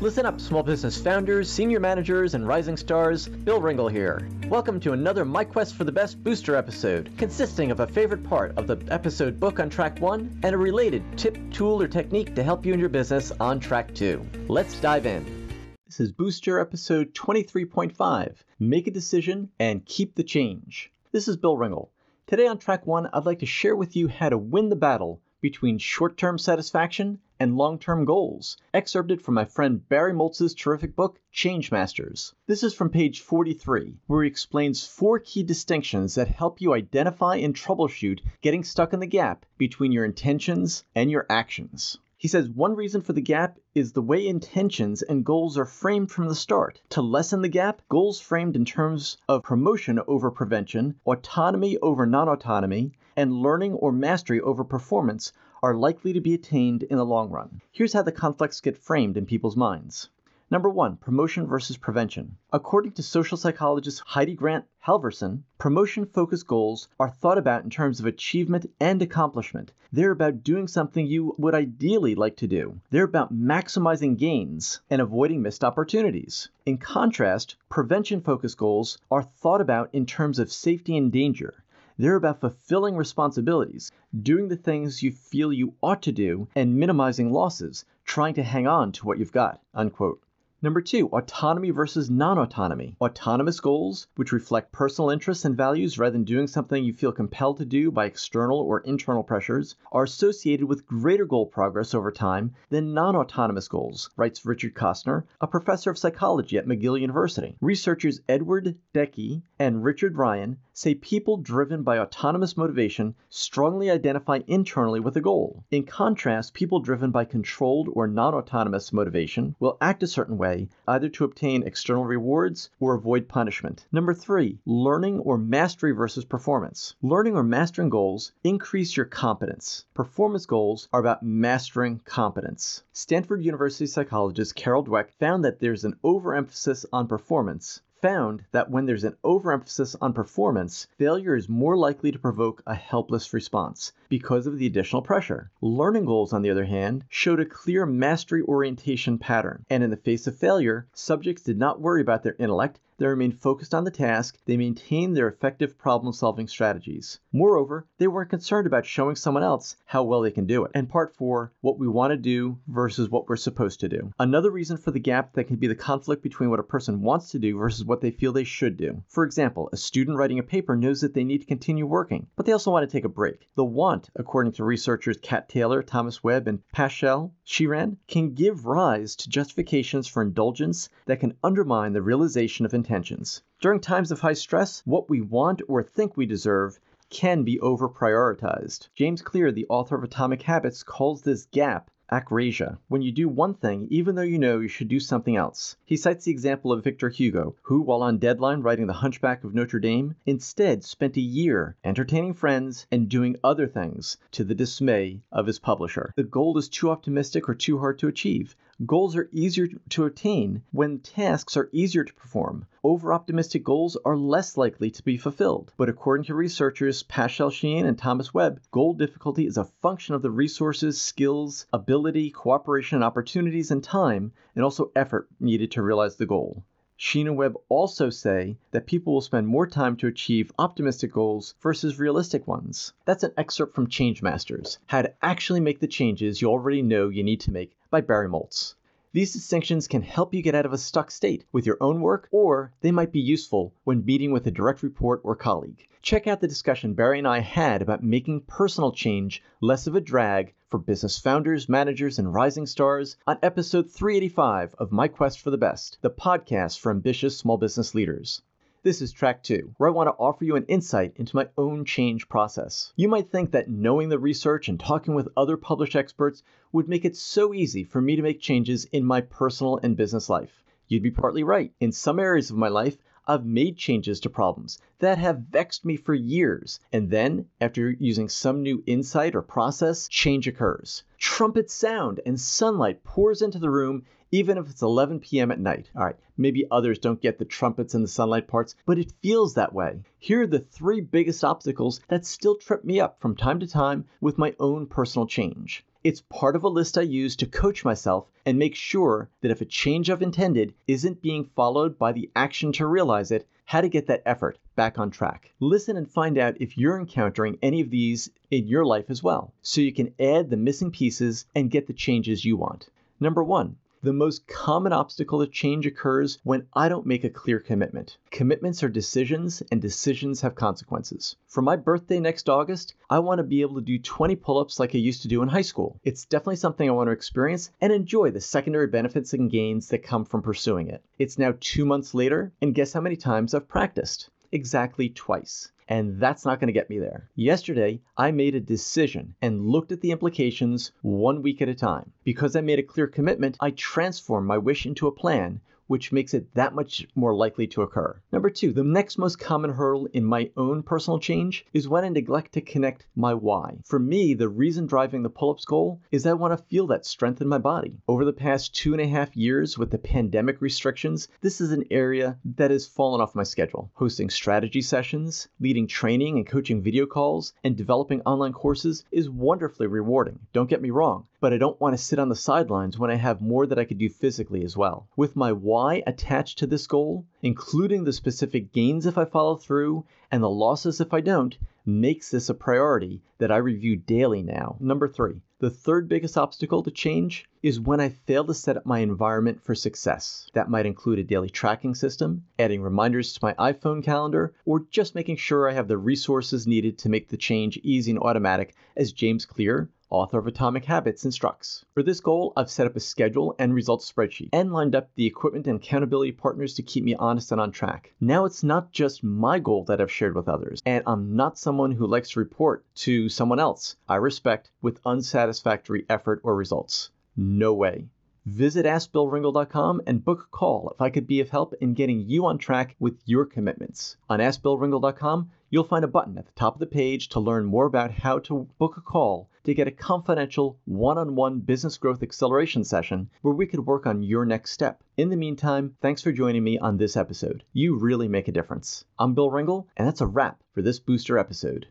Listen up, small business founders, senior managers, and rising stars. Bill Ringle here. Welcome to another My Quest for the Best booster episode, consisting of a favorite part of the episode book on track one and a related tip, tool, or technique to help you in your business on track two. Let's dive in. This is Booster episode 23.5 Make a Decision and Keep the Change. This is Bill Ringle. Today on track one, I'd like to share with you how to win the battle between short term satisfaction and long term goals, excerpted from my friend Barry Moltz's terrific book, Change Masters. This is from page 43, where he explains four key distinctions that help you identify and troubleshoot getting stuck in the gap between your intentions and your actions. He says one reason for the gap is the way intentions and goals are framed from the start. To lessen the gap, goals framed in terms of promotion over prevention, autonomy over non autonomy, and learning or mastery over performance are likely to be attained in the long run. Here's how the conflicts get framed in people's minds. Number one, promotion versus prevention. According to social psychologist Heidi Grant Halvorson, promotion focused goals are thought about in terms of achievement and accomplishment. They're about doing something you would ideally like to do. They're about maximizing gains and avoiding missed opportunities. In contrast, prevention focused goals are thought about in terms of safety and danger. They're about fulfilling responsibilities, doing the things you feel you ought to do, and minimizing losses, trying to hang on to what you've got. Unquote. Number two, autonomy versus non autonomy. Autonomous goals, which reflect personal interests and values rather than doing something you feel compelled to do by external or internal pressures, are associated with greater goal progress over time than non autonomous goals, writes Richard Koestner, a professor of psychology at McGill University. Researchers Edward Deci and Richard Ryan say people driven by autonomous motivation strongly identify internally with a goal. In contrast, people driven by controlled or non autonomous motivation will act a certain way either to obtain external rewards or avoid punishment. Number three, learning or mastery versus performance. Learning or mastering goals increase your competence. Performance goals are about mastering competence. Stanford University psychologist Carol Dweck found that there's an overemphasis on performance found that when there's an overemphasis on performance, failure is more likely to provoke a helpless response because of the additional pressure. Learning goals, on the other hand, showed a clear mastery orientation pattern, and in the face of failure, subjects did not worry about their intellect they remained focused on the task, they maintained their effective problem solving strategies. Moreover, they weren't concerned about showing someone else how well they can do it. And part four, what we want to do versus what we're supposed to do. Another reason for the gap that can be the conflict between what a person wants to do versus what they feel they should do. For example, a student writing a paper knows that they need to continue working, but they also want to take a break. The want, according to researchers Kat Taylor, Thomas Webb, and Paschal Sheeran, can give rise to justifications for indulgence that can undermine the realization of intention intentions. During times of high stress, what we want or think we deserve can be over prioritized. James Clear, the author of Atomic Habits, calls this gap akrasia, when you do one thing even though you know you should do something else. He cites the example of Victor Hugo, who, while on deadline writing The Hunchback of Notre Dame, instead spent a year entertaining friends and doing other things to the dismay of his publisher. The goal is too optimistic or too hard to achieve. Goals are easier to attain when tasks are easier to perform. Over optimistic goals are less likely to be fulfilled. But according to researchers Paschal Sheeran and Thomas Webb, goal difficulty is a function of the resources, skills, ability, cooperation, opportunities and time, and also effort needed to realize the goal. Sheeran and Webb also say that people will spend more time to achieve optimistic goals versus realistic ones. That's an excerpt from Change Masters How to Actually Make the Changes You Already Know You Need to Make by Barry Moltz. These distinctions can help you get out of a stuck state with your own work, or they might be useful when meeting with a direct report or colleague. Check out the discussion Barry and I had about making personal change less of a drag for business founders, managers, and rising stars on episode 385 of My Quest for the Best, the podcast for ambitious small business leaders. This is track two, where I want to offer you an insight into my own change process. You might think that knowing the research and talking with other published experts would make it so easy for me to make changes in my personal and business life. You'd be partly right. In some areas of my life, I've made changes to problems that have vexed me for years, and then, after using some new insight or process, change occurs. Trumpets sound and sunlight pours into the room even if it's 11 p.m. at night. All right, maybe others don't get the trumpets and the sunlight parts, but it feels that way. Here are the three biggest obstacles that still trip me up from time to time with my own personal change. It's part of a list I use to coach myself and make sure that if a change I've intended isn't being followed by the action to realize it, how to get that effort back on track. Listen and find out if you're encountering any of these in your life as well, so you can add the missing pieces and get the changes you want. Number one, the most common obstacle to change occurs when I don't make a clear commitment. Commitments are decisions, and decisions have consequences. For my birthday next August, I want to be able to do 20 pull ups like I used to do in high school. It's definitely something I want to experience and enjoy the secondary benefits and gains that come from pursuing it. It's now two months later, and guess how many times I've practiced? Exactly twice and that's not going to get me there. Yesterday, I made a decision and looked at the implications one week at a time. Because I made a clear commitment, I transformed my wish into a plan which makes it that much more likely to occur. Number two, the next most common hurdle in my own personal change is when I neglect to connect my why. For me, the reason driving the pull ups goal is I want to feel that strength in my body. Over the past two and a half years with the pandemic restrictions, this is an area that has fallen off my schedule. Hosting strategy sessions, leading training and coaching video calls, and developing online courses is wonderfully rewarding. Don't get me wrong but I don't want to sit on the sidelines when I have more that I could do physically as well. With my why attached to this goal, including the specific gains if I follow through and the losses if I don't, makes this a priority that I review daily now. Number three, the third biggest obstacle to change is when I fail to set up my environment for success. That might include a daily tracking system, adding reminders to my iPhone calendar, or just making sure I have the resources needed to make the change easy and automatic, as James Clear, author of Atomic Habits, instructs. For this goal, I've set up a schedule and results spreadsheet and lined up the equipment and accountability partners to keep me honest and on track. Now it's not just my goal that I've shared with others, and I'm not someone who likes to report to someone else I respect with unsatisfactory effort or results. No way. Visit AskBillRingle.com and book a call if I could be of help in getting you on track with your commitments. On AskBillRingle.com, you'll find a button at the top of the page to learn more about how to book a call to get a confidential one on one business growth acceleration session where we could work on your next step. In the meantime, thanks for joining me on this episode. You really make a difference. I'm Bill Ringle, and that's a wrap for this booster episode.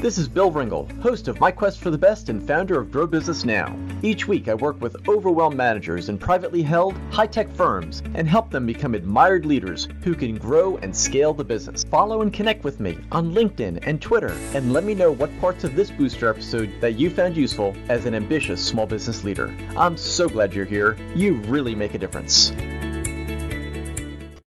This is Bill Ringle, host of My Quest for the Best and founder of Grow Business Now. Each week, I work with overwhelmed managers in privately held, high tech firms and help them become admired leaders who can grow and scale the business. Follow and connect with me on LinkedIn and Twitter, and let me know what parts of this booster episode that you found useful as an ambitious small business leader. I'm so glad you're here. You really make a difference.